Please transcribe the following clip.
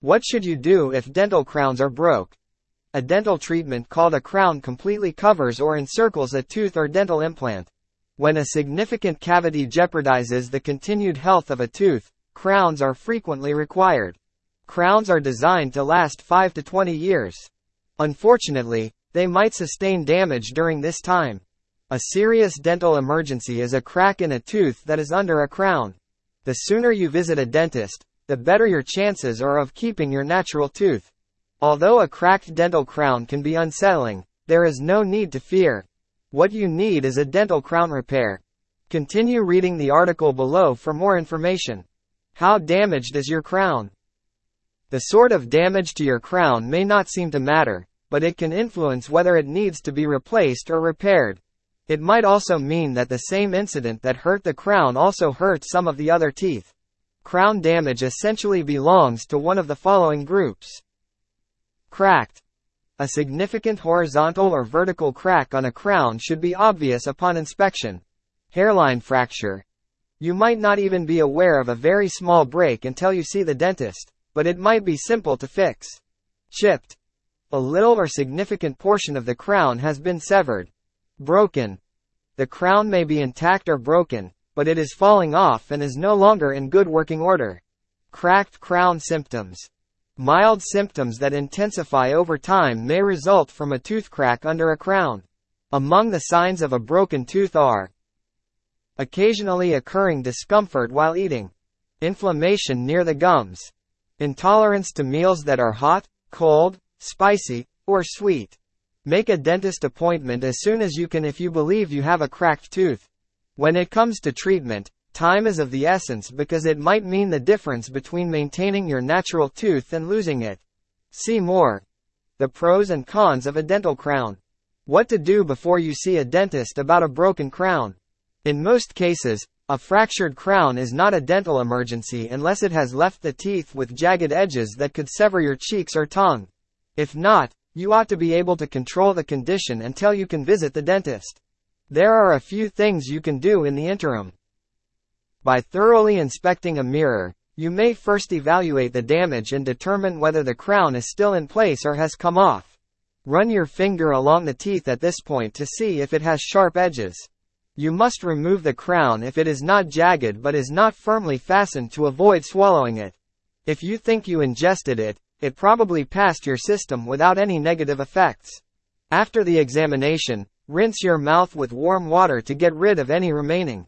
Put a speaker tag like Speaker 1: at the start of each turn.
Speaker 1: What should you do if dental crowns are broke? A dental treatment called a crown completely covers or encircles a tooth or dental implant. When a significant cavity jeopardizes the continued health of a tooth, crowns are frequently required. Crowns are designed to last 5 to 20 years. Unfortunately, they might sustain damage during this time. A serious dental emergency is a crack in a tooth that is under a crown. The sooner you visit a dentist, the better your chances are of keeping your natural tooth. Although a cracked dental crown can be unsettling, there is no need to fear. What you need is a dental crown repair. Continue reading the article below for more information. How damaged is your crown? The sort of damage to your crown may not seem to matter, but it can influence whether it needs to be replaced or repaired. It might also mean that the same incident that hurt the crown also hurt some of the other teeth. Crown damage essentially belongs to one of the following groups. Cracked. A significant horizontal or vertical crack on a crown should be obvious upon inspection. Hairline fracture. You might not even be aware of a very small break until you see the dentist, but it might be simple to fix. Chipped. A little or significant portion of the crown has been severed. Broken. The crown may be intact or broken, but it is falling off and is no longer in good working order. Cracked crown symptoms. Mild symptoms that intensify over time may result from a tooth crack under a crown. Among the signs of a broken tooth are occasionally occurring discomfort while eating, inflammation near the gums, intolerance to meals that are hot, cold, spicy, or sweet. Make a dentist appointment as soon as you can if you believe you have a cracked tooth. When it comes to treatment, time is of the essence because it might mean the difference between maintaining your natural tooth and losing it. See more. The pros and cons of a dental crown. What to do before you see a dentist about a broken crown. In most cases, a fractured crown is not a dental emergency unless it has left the teeth with jagged edges that could sever your cheeks or tongue. If not, you ought to be able to control the condition until you can visit the dentist. There are a few things you can do in the interim. By thoroughly inspecting a mirror, you may first evaluate the damage and determine whether the crown is still in place or has come off. Run your finger along the teeth at this point to see if it has sharp edges. You must remove the crown if it is not jagged but is not firmly fastened to avoid swallowing it. If you think you ingested it, it probably passed your system without any negative effects. After the examination, Rinse your mouth with warm water to get rid of any remaining